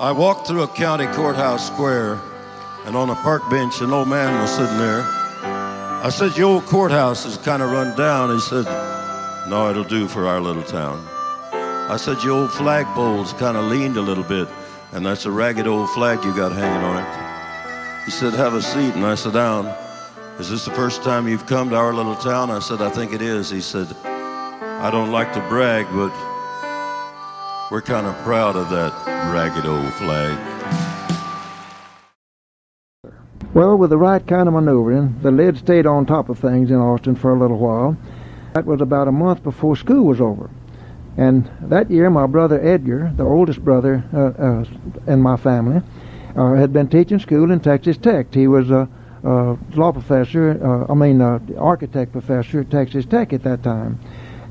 I walked through a county courthouse square, and on a park bench, an old man was sitting there. I said, The old courthouse is kind of run down. He said, No, it'll do for our little town. I said, Your old flagpole's kind of leaned a little bit, and that's a ragged old flag you got hanging on it. He said, Have a seat, and I sat down. Is this the first time you've come to our little town? I said, I think it is. He said, I don't like to brag, but we're kind of proud of that ragged old flag. Well, with the right kind of maneuvering, the lid stayed on top of things in Austin for a little while. That was about a month before school was over. And that year, my brother Edgar, the oldest brother uh, uh, in my family, uh, had been teaching school in Texas Tech. He was a, a law professor, uh, I mean, architect professor at Texas Tech at that time.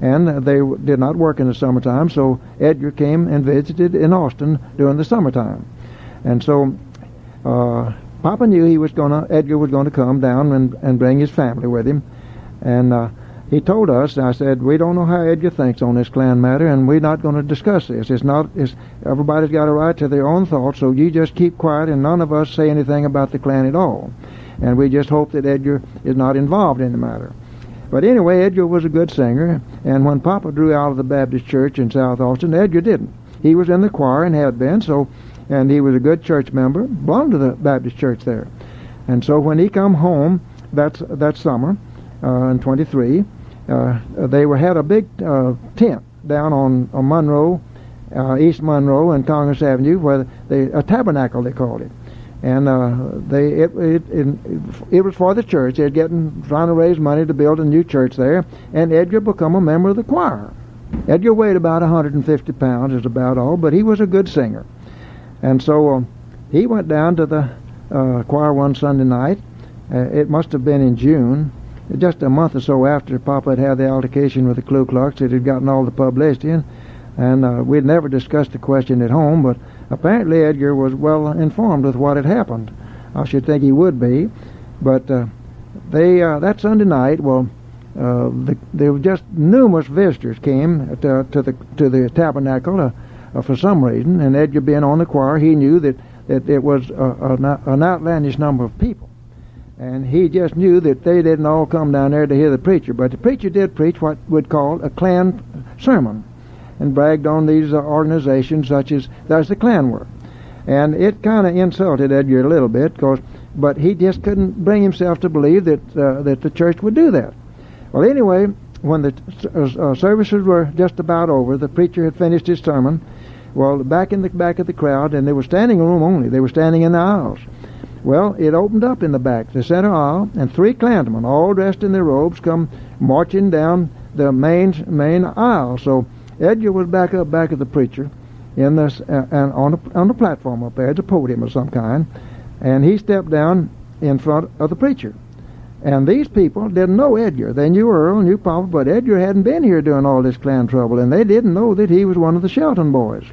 And they did not work in the summertime, so Edgar came and visited in Austin during the summertime. And so uh, Papa knew he was going to, Edgar was going to come down and, and bring his family with him. And uh, he told us, I said, we don't know how Edgar thinks on this Klan matter, and we're not going to discuss this. It's not, it's, everybody's got a right to their own thoughts, so you just keep quiet, and none of us say anything about the Klan at all. And we just hope that Edgar is not involved in the matter. But anyway, Edgar was a good singer, and when Papa drew out of the Baptist church in South Austin, Edgar didn't. He was in the choir and had been, so, and he was a good church member, belonged to the Baptist church there. And so when he come home that, that summer, uh, in 23, uh, they were had a big uh, tent down on, on Monroe, uh, East Monroe and Congress Avenue, where they a tabernacle they called it, and uh, they it, it it, was for the church. They're getting trying to raise money to build a new church there, and Edgar become a member of the choir. Edgar weighed about 150 pounds, is about all, but he was a good singer, and so um, he went down to the uh, choir one Sunday night. Uh, it must have been in June, just a month or so after Papa had had the altercation with the Ku Klux, it had gotten all the publicity, and, and uh, we'd never discussed the question at home, but apparently Edgar was well informed with what had happened. I should think he would be, but uh, they uh, that Sunday night, well, uh, the, there were just numerous visitors came to, to the to the tabernacle uh, uh, for some reason, and Edgar being on the choir, he knew that that it was uh, an outlandish number of people and he just knew that they didn't all come down there to hear the preacher. But the preacher did preach what would call a Klan sermon, and bragged on these organizations such as as the Klan were, and it kind of insulted Edgar a little bit, cause, but he just couldn't bring himself to believe that uh, that the church would do that. Well, anyway, when the uh, uh services were just about over, the preacher had finished his sermon. Well, back in the back of the crowd, and they were standing room only. They were standing in the aisles. Well, it opened up in the back, the center aisle, and three Klansmen, all dressed in their robes, come marching down the main main aisle. So Edgar was back up back of the preacher, in this uh, and on the on the platform up there, it's a podium of some kind, and he stepped down in front of the preacher. And these people didn't know Edgar. They knew Earl, knew Papa, but Edgar hadn't been here during all this Klan trouble, and they didn't know that he was one of the Shelton boys.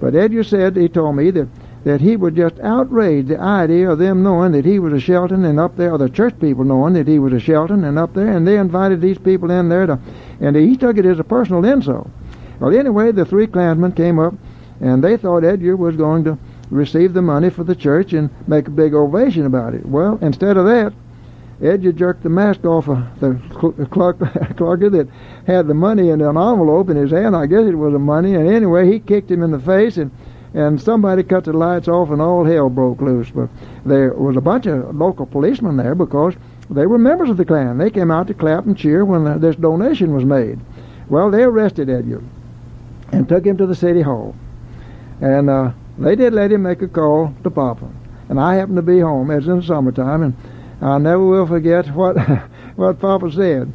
But Edgar said, he told me that that he was just outraged the idea of them knowing that he was a Shelton and up there, or the church people knowing that he was a Shelton and up there, and they invited these people in there to, and he took it as a personal insult. Well, anyway, the three Klansmen came up, and they thought Edgar was going to receive the money for the church and make a big ovation about it. Well, instead of that, Edgar jerked the mask off of the clerk, clerk that had the money in an envelope in his hand. I guess it was the money. And anyway, he kicked him in the face and and somebody cut the lights off and all hell broke loose. But there was a bunch of local policemen there because they were members of the Klan. They came out to clap and cheer when this donation was made. Well, they arrested Edgar and took him to the city hall. And uh, they did let him make a call to Papa. And I happened to be home. It was in the summertime, and I never will forget what what Papa said.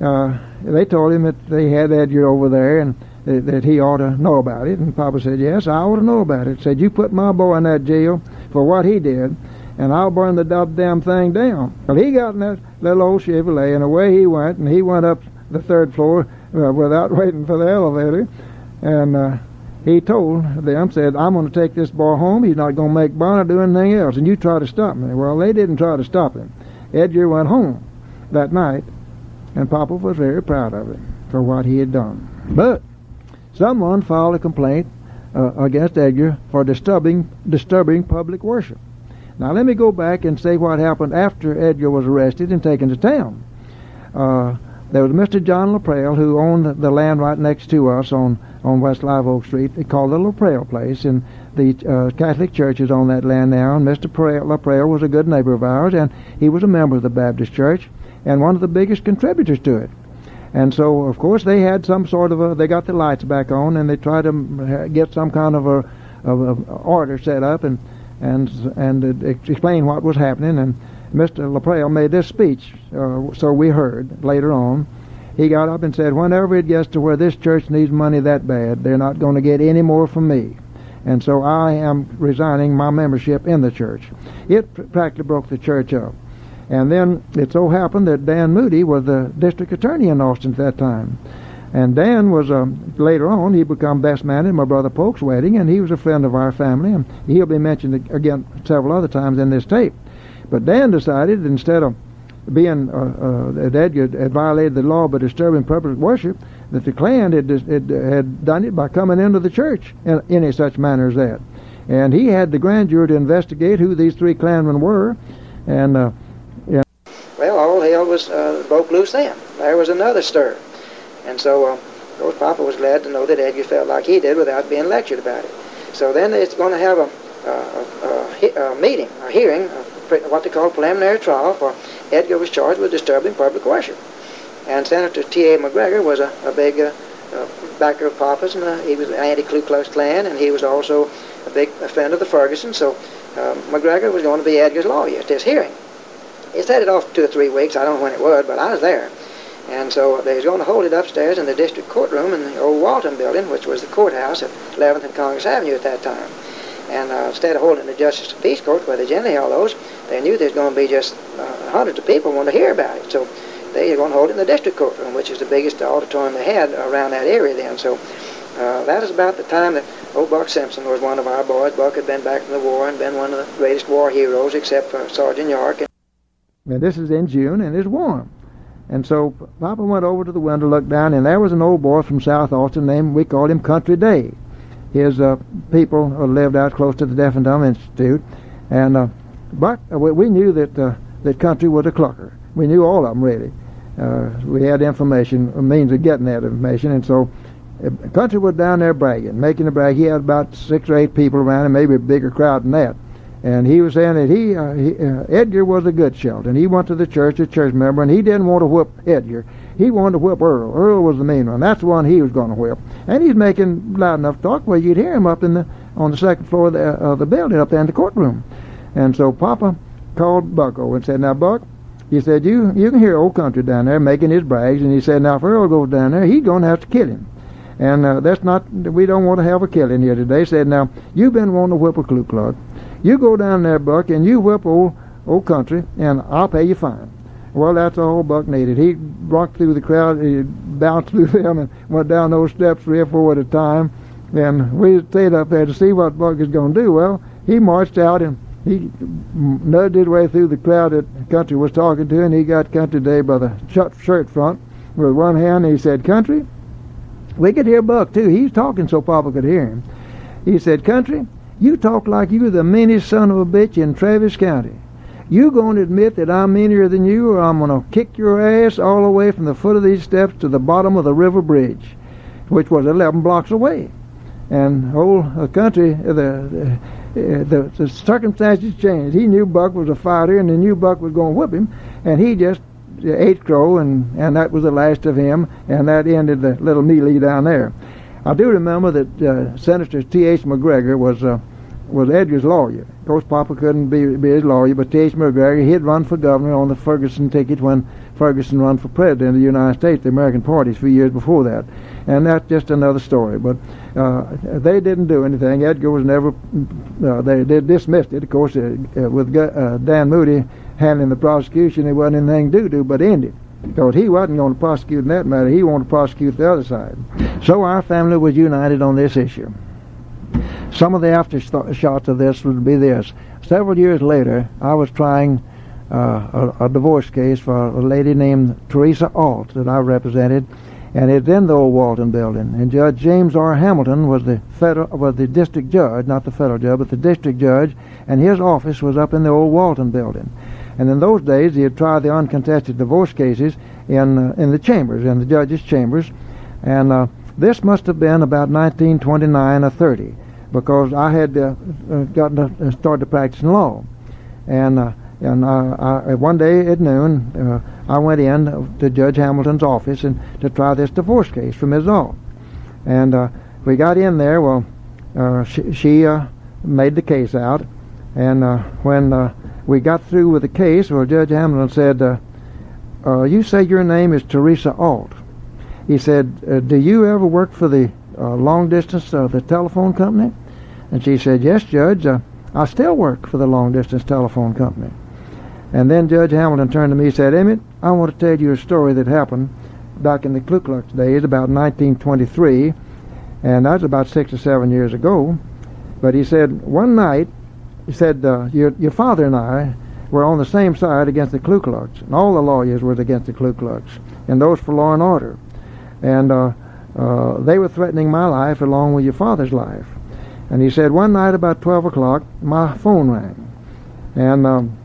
Uh, they told him that they had Edgar over there, and that, that he ought to know about it. And Papa said, yes, I ought to know about it. Said, you put my boy in that jail for what he did, and I'll burn the damn thing down. Well, he got in that little old Chevrolet, and away he went, and he went up the third floor uh, without waiting for the elevator. And uh, he told them, said, I'm going to take this boy home. He's not going to make bond do anything else, and you try to stop me. Well, they didn't try to stop him. Edgar went home that night, and Papa was very proud of him for what he had done. But Someone filed a complaint uh, against Edgar for disturbing disturbing public worship. Now let me go back and say what happened after Edgar was arrested and taken to town. Uh, there was Mr. John LaPrail who owned the land right next to us on, on West Live Oak Street. They called it LaPrail Place, and the uh, Catholic Church is on that land now. And Mr. LaPrail was a good neighbor of ours, and he was a member of the Baptist Church and one of the biggest contributors to it. And so, of course, they had some sort of a. They got the lights back on, and they tried to get some kind of a, of a order set up, and and and explain what was happening. And Mr. LaPrail made this speech, uh, so we heard later on. He got up and said, "Whenever it gets to where this church needs money that bad, they're not going to get any more from me." And so I am resigning my membership in the church. It practically broke the church up. And then it so happened that Dan Moody was the district attorney in Austin at that time. And Dan was, um, later on, he became best man at my brother Polk's wedding, and he was a friend of our family, and he'll be mentioned again several other times in this tape. But Dan decided instead of being uh, uh, that Edgar had violated the law by disturbing public worship, that the Klan had, had, had done it by coming into the church in any such manner as that. And he had the grand jury to investigate who these three Klanmen were, and uh, well, all hell was uh, broke loose then. There was another stir. And so, uh, of course, Papa was glad to know that Edgar felt like he did without being lectured about it. So then it's going to have a, a, a, a meeting, a hearing, what they call preliminary trial, for Edgar was charged with disturbing public worship. And Senator T.H. McGregor was a, a big uh, uh, backer of Papa's, and uh, he was anti-Ku Klux Klan, and he was also a big friend of the Ferguson. So uh, McGregor was going to be Edgar's lawyer at this hearing. He set it off two or three weeks. I don't know when it was, but I was there. And so they was going to hold it upstairs in the district courtroom in the old Walton building, which was the courthouse at 11th and Congress Avenue at that time. And uh, instead of holding the Justice of Peace Court, where they generally held those, they knew there was going to be just uh, hundreds of people wanting to hear about it. So they were going to hold it in the district courtroom, which is the biggest auditorium they had around that area then. So uh, that is about the time that old Buck Simpson was one of our boys. Buck had been back from the war and been one of the greatest war heroes, except for Sergeant York. And this is in June, and it's warm. And so Papa went over to the window, looked down, and there was an old boy from South Austin named, we called him Country Day. His uh, people lived out close to the Deaf and Dumb Institute. And uh, but uh, we knew that uh, that Country was a clucker. We knew all of them, really. Uh, we had information, a means of getting that information. And so uh, Country was down there bragging, making a brag. He had about six or eight people around him, maybe a bigger crowd than that. And he was saying that he, uh, he uh, Edgar was a good Shelton. He went to the church, a church member, and he didn't want to whip Edgar. He wanted to whip Earl. Earl was the main one. That's the one he was going to whip. And he's making loud enough talk where you'd hear him up in the on the second floor of the, uh, the building up there in the courtroom. And so Papa called Bucko and said, "Now Buck," he said, "you you can hear old country down there making his brags." And he said, "Now if Earl goes down there, he's going to have to kill him." And uh, that's not, we don't want to have a killing here today. He said, now, you've been wanting to whip a Ku Klux. You go down there, Buck, and you whip old, old country, and I'll pay you fine. Well, that's all Buck needed. He rocked through the crowd, he bounced through them, and went down those steps three or four at a time. And we stayed up there to see what Buck is going to do. Well, he marched out and he nudged his way through the crowd that Country was talking to, and he got Country Day by the shirt front with one hand. And he said, "Country, we could hear Buck too. He's talking so Papa could hear him. He said, "Country, you talk like you're the meanest son of a bitch in Travis County. You going to admit that I'm meaner than you, or I'm going to kick your ass all the way from the foot of these steps to the bottom of the river bridge, which was 11 blocks away." And old uh, country, uh, the, the, the the circumstances changed. He knew Buck was a fighter, and he knew Buck was going to whip him, and he just ate crow, and, and that was the last of him, and that ended the little melee down there. I do remember that uh, Senator T.H. McGregor was uh, was Edgar's lawyer. Of course, Papa couldn't be, be his lawyer, but T.H. McGregor, he'd run for governor on the Ferguson ticket when Ferguson run for president of the United States, the American Party, a few years before that. And that's just another story. But uh, they didn't do anything. Edgar was never, uh, they, they dismissed it, of course, uh, uh with uh, Dan Moody handling the prosecution, there wasn't anything to do but end it. Because he wasn't going to prosecute in that matter, he wanted to prosecute the other side. So our family was united on this issue. Some of the aftershots of this would be this. Several years later, I was trying uh, a, a, divorce case for a lady named Teresa Alt that I represented, and it's in the old Walton building. And Judge James R. Hamilton was the federal was the district judge, not the federal judge, but the district judge, and his office was up in the old Walton building. And in those days, he'd try the uncontested divorce cases in uh, in the chambers, in the judges' chambers, and uh, this must have been about 1929 or 30, because I had uh, uh gotten to, uh, started practicing law, and uh, and I, one day at noon, I went in to Judge Hamilton's office and to try this divorce case from his own. And we got in there. Well, she, she made the case out, and when we got through with the case, well, Judge Hamilton said, uh, uh, "You say your name is Teresa Alt." He said, uh, "Do you ever work for the uh, long distance, uh, the telephone company?" And she said, "Yes, Judge. Uh, I still work for the long distance telephone company." And then Judge Hamilton turned to me and said, "Emmett, I want to tell you a story that happened back in the Ku Klux days, about 1923, and that was about six or seven years ago." But he said one night he said, uh, your, your father and I were on the same side against the Ku Klux, and all the lawyers were against the Ku Klux, and those for law and order. And uh, uh, they were threatening my life along with your father's life. And he said, one night about 12 o'clock, my phone rang, and um,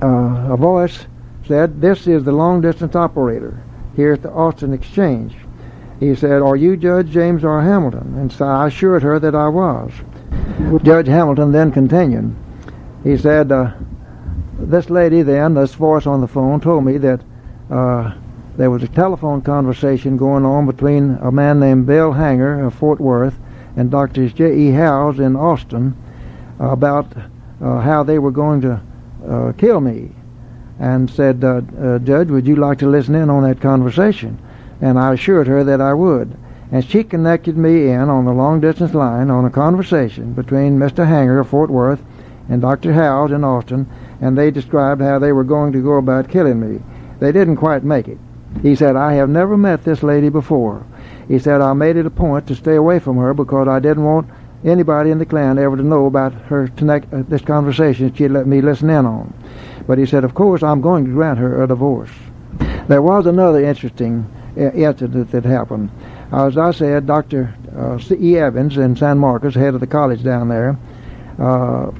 uh, a voice said, this is the long-distance operator here at the Austin Exchange. He said, are you Judge James R. Hamilton? And so I assured her that I was. Judge Hamilton then continued. He said, uh, This lady then, this voice on the phone, told me that uh, there was a telephone conversation going on between a man named Bill Hanger of Fort Worth and Dr. J.E. Howes in Austin about uh, how they were going to uh, kill me. And said, uh, uh, Judge, would you like to listen in on that conversation? And I assured her that I would and she connected me in on the long distance line on a conversation between Mr. Hanger of Fort Worth and Dr. Howes in Austin, and they described how they were going to go about killing me. They didn't quite make it. He said, I have never met this lady before. He said, I made it a point to stay away from her because I didn't want anybody in the Klan ever to know about her connect, uh, this conversation she'd let me listen in on. But he said, of course, I'm going to grant her a divorce. There was another interesting uh, incident that happened. As I said, Dr. Uh, C.E. Evans in San Marcos, head of the college down there, uh,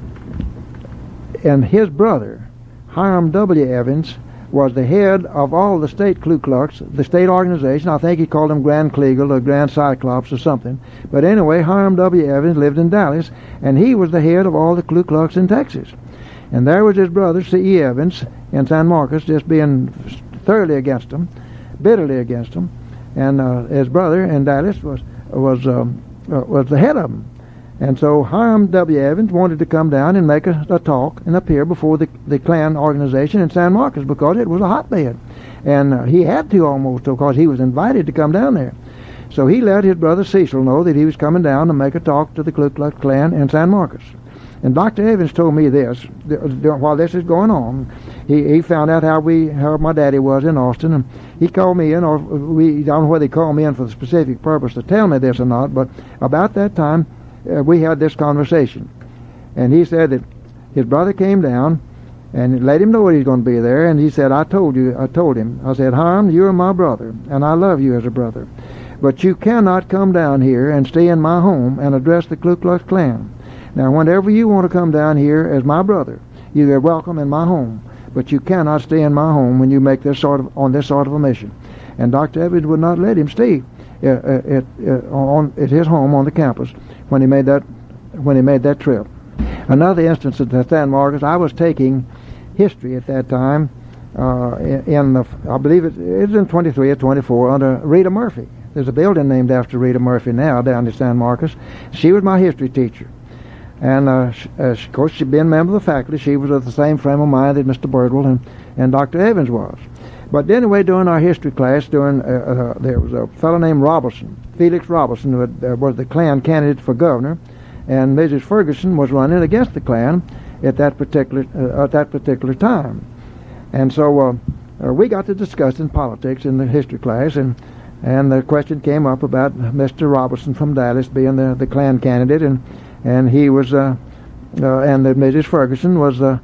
and his brother, Hiram W. Evans, was the head of all the state Ku Klux, the state organization. I think he called them Grand Kleagle or Grand Cyclops or something. But anyway, Hiram W. Evans lived in Dallas, and he was the head of all the Ku Klux in Texas. And there was his brother, C.E. Evans, in San Marcos, just being thoroughly against him, bitterly against him and uh, his brother and Dallas was was um, uh, was the head of them. And so Hiram W. Evans wanted to come down and make a, a, talk and appear before the, the Klan organization in San Marcos because it was a hotbed. And uh, he had to almost because he was invited to come down there. So he let his brother Cecil know that he was coming down to make a talk to the Ku Klux Klan in San Marcos. And Dr. Evans told me this while this is going on. He he found out how we how my daddy was in Austin, and he called me in, or we I don't know whether he called me in for the specific purpose to tell me this or not. But about that time, uh, we had this conversation, and he said that his brother came down and let him know he's going to be there. And he said, I told you, I told him, I said, Hiram, you're my brother, and I love you as a brother. But you cannot come down here and stay in my home and address the Ku Klux Klan. Now, whenever you want to come down here as my brother, you are welcome in my home. But you cannot stay in my home when you make this sort of on this sort of a mission. And Dr. Evans would not let him stay uh, uh at, uh, on at his home on the campus when he made that when he made that trip. Another instance at San Marcos, I was taking history at that time uh, in the, I believe it, it in 23 or 24 under Rita Murphy. There's a building named after Rita Murphy now down in San Marcos. She was my history teacher. And uh, she, uh, of course, she'd been a member of the faculty. She was of the same frame of mind that Mr. Birdwell and, and Dr. Evans was. But anyway, during our history class, during uh, uh, there was a fellow named Robertson, Felix Robertson, who had, uh, was the Klan candidate for governor, and Mrs. Ferguson was running against the Klan at that particular uh, at that particular time. And so we got to discussing politics in the history class, and and the question came up about Mr. Robertson from Dallas being the the Klan candidate, and and he was, uh, uh, and that Mrs. Ferguson was uh,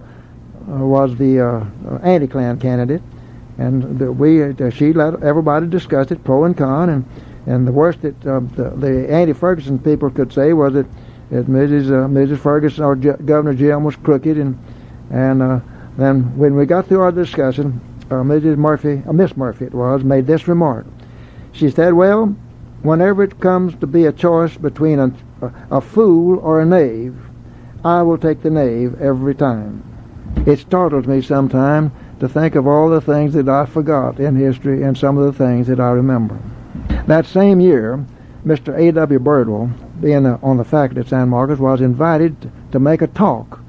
was the anti-Klan candidate, and the, we uh, she let everybody discuss it, pro and con, and and the worst that uh, the, the anti-Ferguson people could say was that, that Mrs. Uh, Mrs. Ferguson or J- Governor Jim was crooked, and and uh, then when we got through our discussion, uh, Mrs. Murphy, uh, Miss Murphy it was, made this remark. She said, "Well, whenever it comes to be a choice between a, a, fool or a knave, I will take the knave every time." It startles me sometimes to think of all the things that I forgot in history and some of the things that I remember. That same year, Mr. A.W. Birdwell, being uh, on the faculty at San Marcos, was invited to make a talk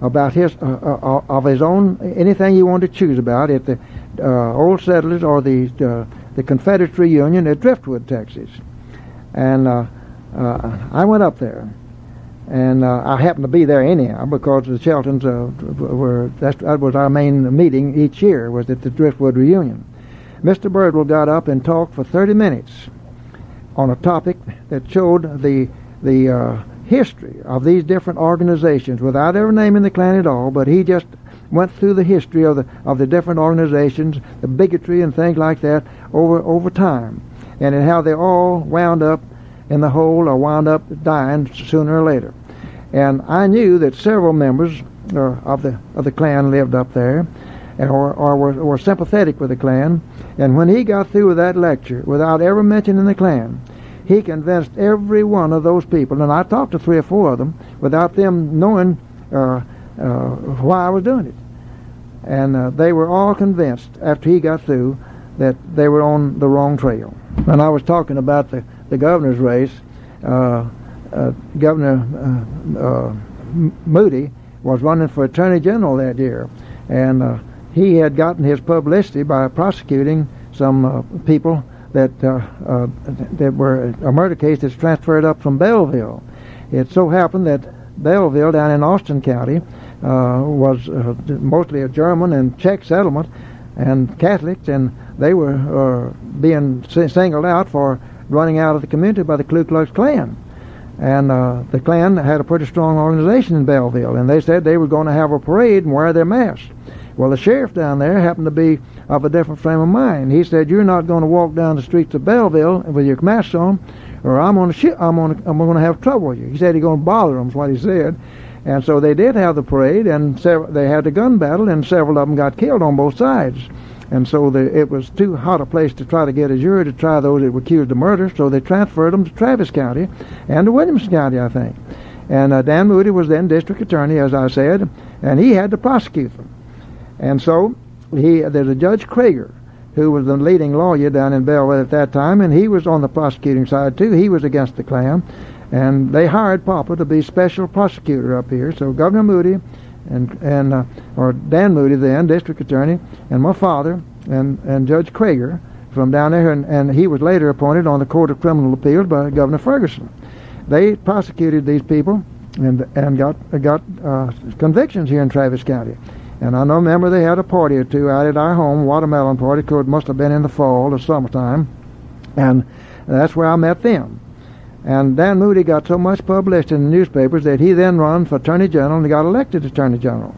about his uh, uh, of his own anything he wanted to choose about at the uh, Old Settlers or the uh, the Confederate reunion at Driftwood, Texas. And uh, I went up there, and I happened to be there anyhow because the Sheltons were that was our main meeting each year was at the Driftwood reunion. Mr. Birdwell got up and talked for 30 minutes on a topic that showed the the uh, history of these different organizations without ever naming the Klan at all, but he just went through the history of the of the different organizations, the bigotry and things like that over over time, and how they all wound up in the hole or wound up dying sooner or later. And I knew that several members uh, of the of the Klan lived up there, or, or were, were sympathetic with the Klan. And when he got through with that lecture, without ever mentioning the Klan, he convinced every one of those people, and I talked to three or four of them, without them knowing uh, uh, why I was doing it. And uh, they were all convinced after he got through that they were on the wrong trail. And I was talking about the, the governor's race. Uh, uh, Governor uh, Moody was running for Attorney General that year. And he had gotten his publicity by prosecuting some uh, people that uh, uh, that were a murder case that's transferred up from Bellville. It so happened that Bellville down in Austin County uh, was uh, mostly a German and Czech settlement and Catholics, and they were uh, being singled out for running out of the community by the Ku Klux Klan. And the Klan had a pretty strong organization in Bellville, and they said they were going to have a parade and wear their masks. Well, the sheriff down there happened to be of a different frame of mind. He said, "You're not going to walk down the streets of Bellville with your mask on, or I'm going to I'm I'm have trouble with you." He said he's going to bother them. Is what he said. And so they did have the parade, and sev- they had the gun battle, and several of them got killed on both sides. And so the, it was too hot a place to try to get a jury to try those that were accused of murder, so they transferred them to Travis County and to Williamson County, I think. And uh, Dan Moody was then district attorney, as I said, and he had to prosecute them. And so he there's a Judge Krager who was the leading lawyer down in Bellville at that time, and he was on the prosecuting side too. He was against the Klan, and they hired Papa to be special prosecutor up here. So Governor Moody and and uh, or Dan Moody then, district attorney, and my father and and Judge Krager from down there, and, and he was later appointed on the Court of Criminal Appeals by Governor Ferguson. They prosecuted these people and and got got uh, convictions here in Travis County. And I know, remember, they had a party or two out at our home, watermelon party, it must have been in the fall or summertime. And that's where I met them. And Dan Moody got so much publicity in the newspapers that he then ran for Attorney General and got elected Attorney General.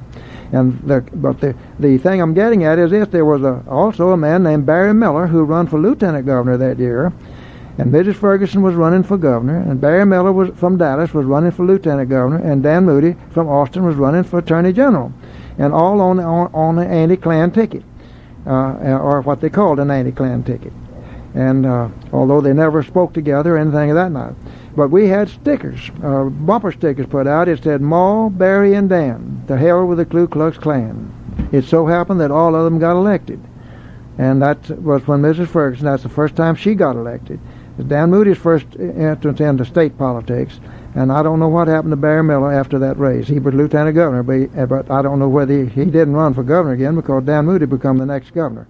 And the, but the the thing I'm getting at is this: there was a, also a man named Barry Miller who ran for Lieutenant Governor that year, and Mrs. Ferguson was running for governor, and Barry Miller was from Dallas was running for Lieutenant Governor, and Dan Moody from Austin was running for Attorney General and all on on, on an anti-Klan ticket, uh, or what they called an anti-Klan ticket. And uh, although they never spoke together or anything of that night, but we had stickers, uh, bumper stickers put out. It said "Ma, Barry, and Dan. the hell with the Ku Klux Klan." It so happened that all of them got elected, and that was when Mrs. Ferguson. That's the first time she got elected. It's Dan Moody's first entrance into state politics, and I don't know what happened to Barry Miller after that race. He was lieutenant governor, but, he, but I don't know whether he, he didn't run for governor again because Dan Moody became the next governor.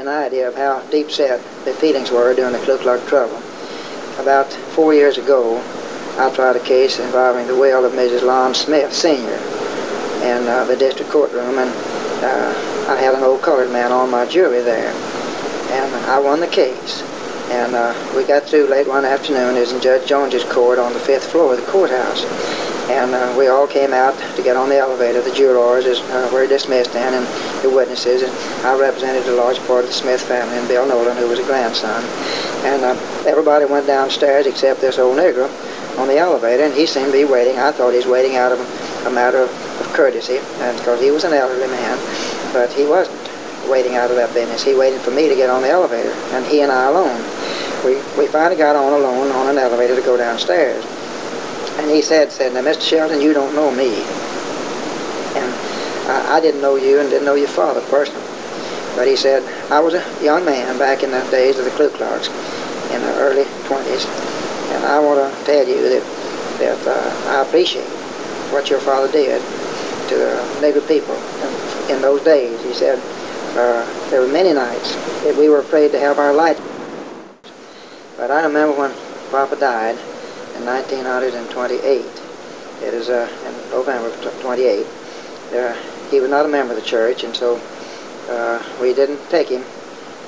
You an idea of how deep set the feelings were during the Ku Klux trouble, about four years ago, I tried a case involving the will of Mrs. Lon Smith, Sr., in uh, the district courtroom, and uh, I had an old colored man on my jury there, and I won the case. And uh, we got through late one afternoon. It was in Judge Jones's court on the fifth floor of the courthouse. And uh, we all came out to get on the elevator. The jurors is, uh, were dismissed then, and the witnesses, and I represented a large part of the Smith family, and Bill Nolan, who was a grandson. And uh, everybody went downstairs except this old Negro on the elevator, and he seemed to be waiting. I thought he was waiting out of a matter of, of courtesy, because he was an elderly man, but he wasn't waiting out of that business. He waited for me to get on the elevator, and he and I alone. We, we finally got on alone on an elevator to go downstairs. And he said, said, now, Mr. Shelton, you don't know me. And I, I didn't know you and didn't know your father personally. But he said, I was a young man back in the days of the Ku Klux in the early 20s. And I want to tell you that, that uh, I appreciate what your father did to the Negro people in, in those days. He said, uh, there were many nights that we were afraid to have our light. But I remember when Papa died in 1928. It is uh, in November of 28. Uh, he was not a member of the church, and so uh, we didn't take him.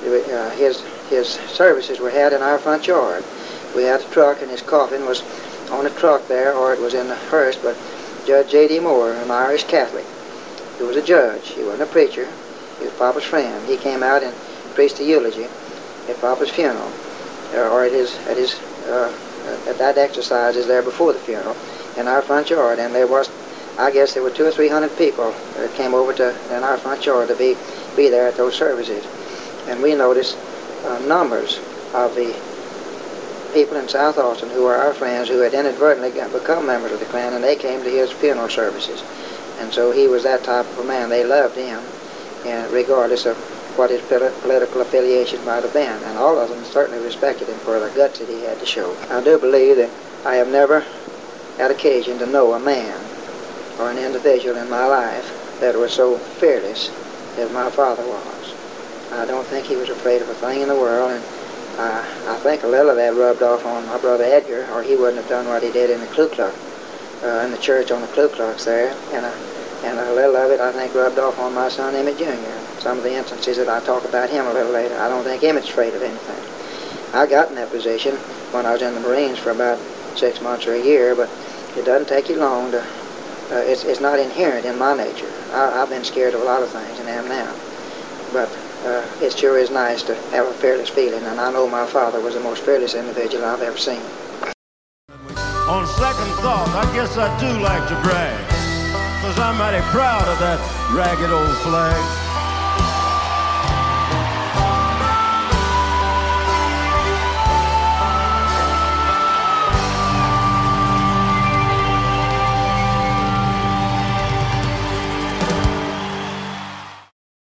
Uh, his his services were had in our front yard. We had a truck, and his coffin was on a truck there, or it was in the hearse. But Judge J.D. Moore, an Irish Catholic, he was a judge, he wasn't a preacher. He was Papa's friend. He came out and preached a eulogy at Papa's funeral, uh, or at his at his uh, uh, that exercise is there before the funeral. In our front yard, and there was, I guess, there were two or three hundred people that came over to in our front yard to be be there at those services, and we noticed uh, numbers of the people in South Austin who were our friends who had inadvertently become members of the Klan, and they came to his funeral services, and so he was that type of a man. They loved him, and regardless of what his political affiliation might have been, and all of them certainly respected him for the guts that he had to show. I do believe that I have never had occasion to know a man or an individual in my life that was so fearless as my father was. I don't think he was afraid of a thing in the world, and I think a little of that rubbed off on my brother Edgar, or he wouldn't have done what he did in the Ku Klux, uh, in the church on the Ku Klux there, and uh, and a little of it I think rubbed off on my son Emmett Jr. Some of the instances that I talk about him a little later, I don't think Emmett's afraid of anything. I got in that position when I was in the Marines for about six months or a year, but it doesn't take you long to. Uh, it's, it's not inherent in my nature. I, I've been scared of a lot of things and am now, but uh, it sure is nice to have a fearless feeling, and I know my father was the most fearless individual I've ever seen. On second thought, I guess I do like to brag. Cause I'm mighty proud of that ragged old flag.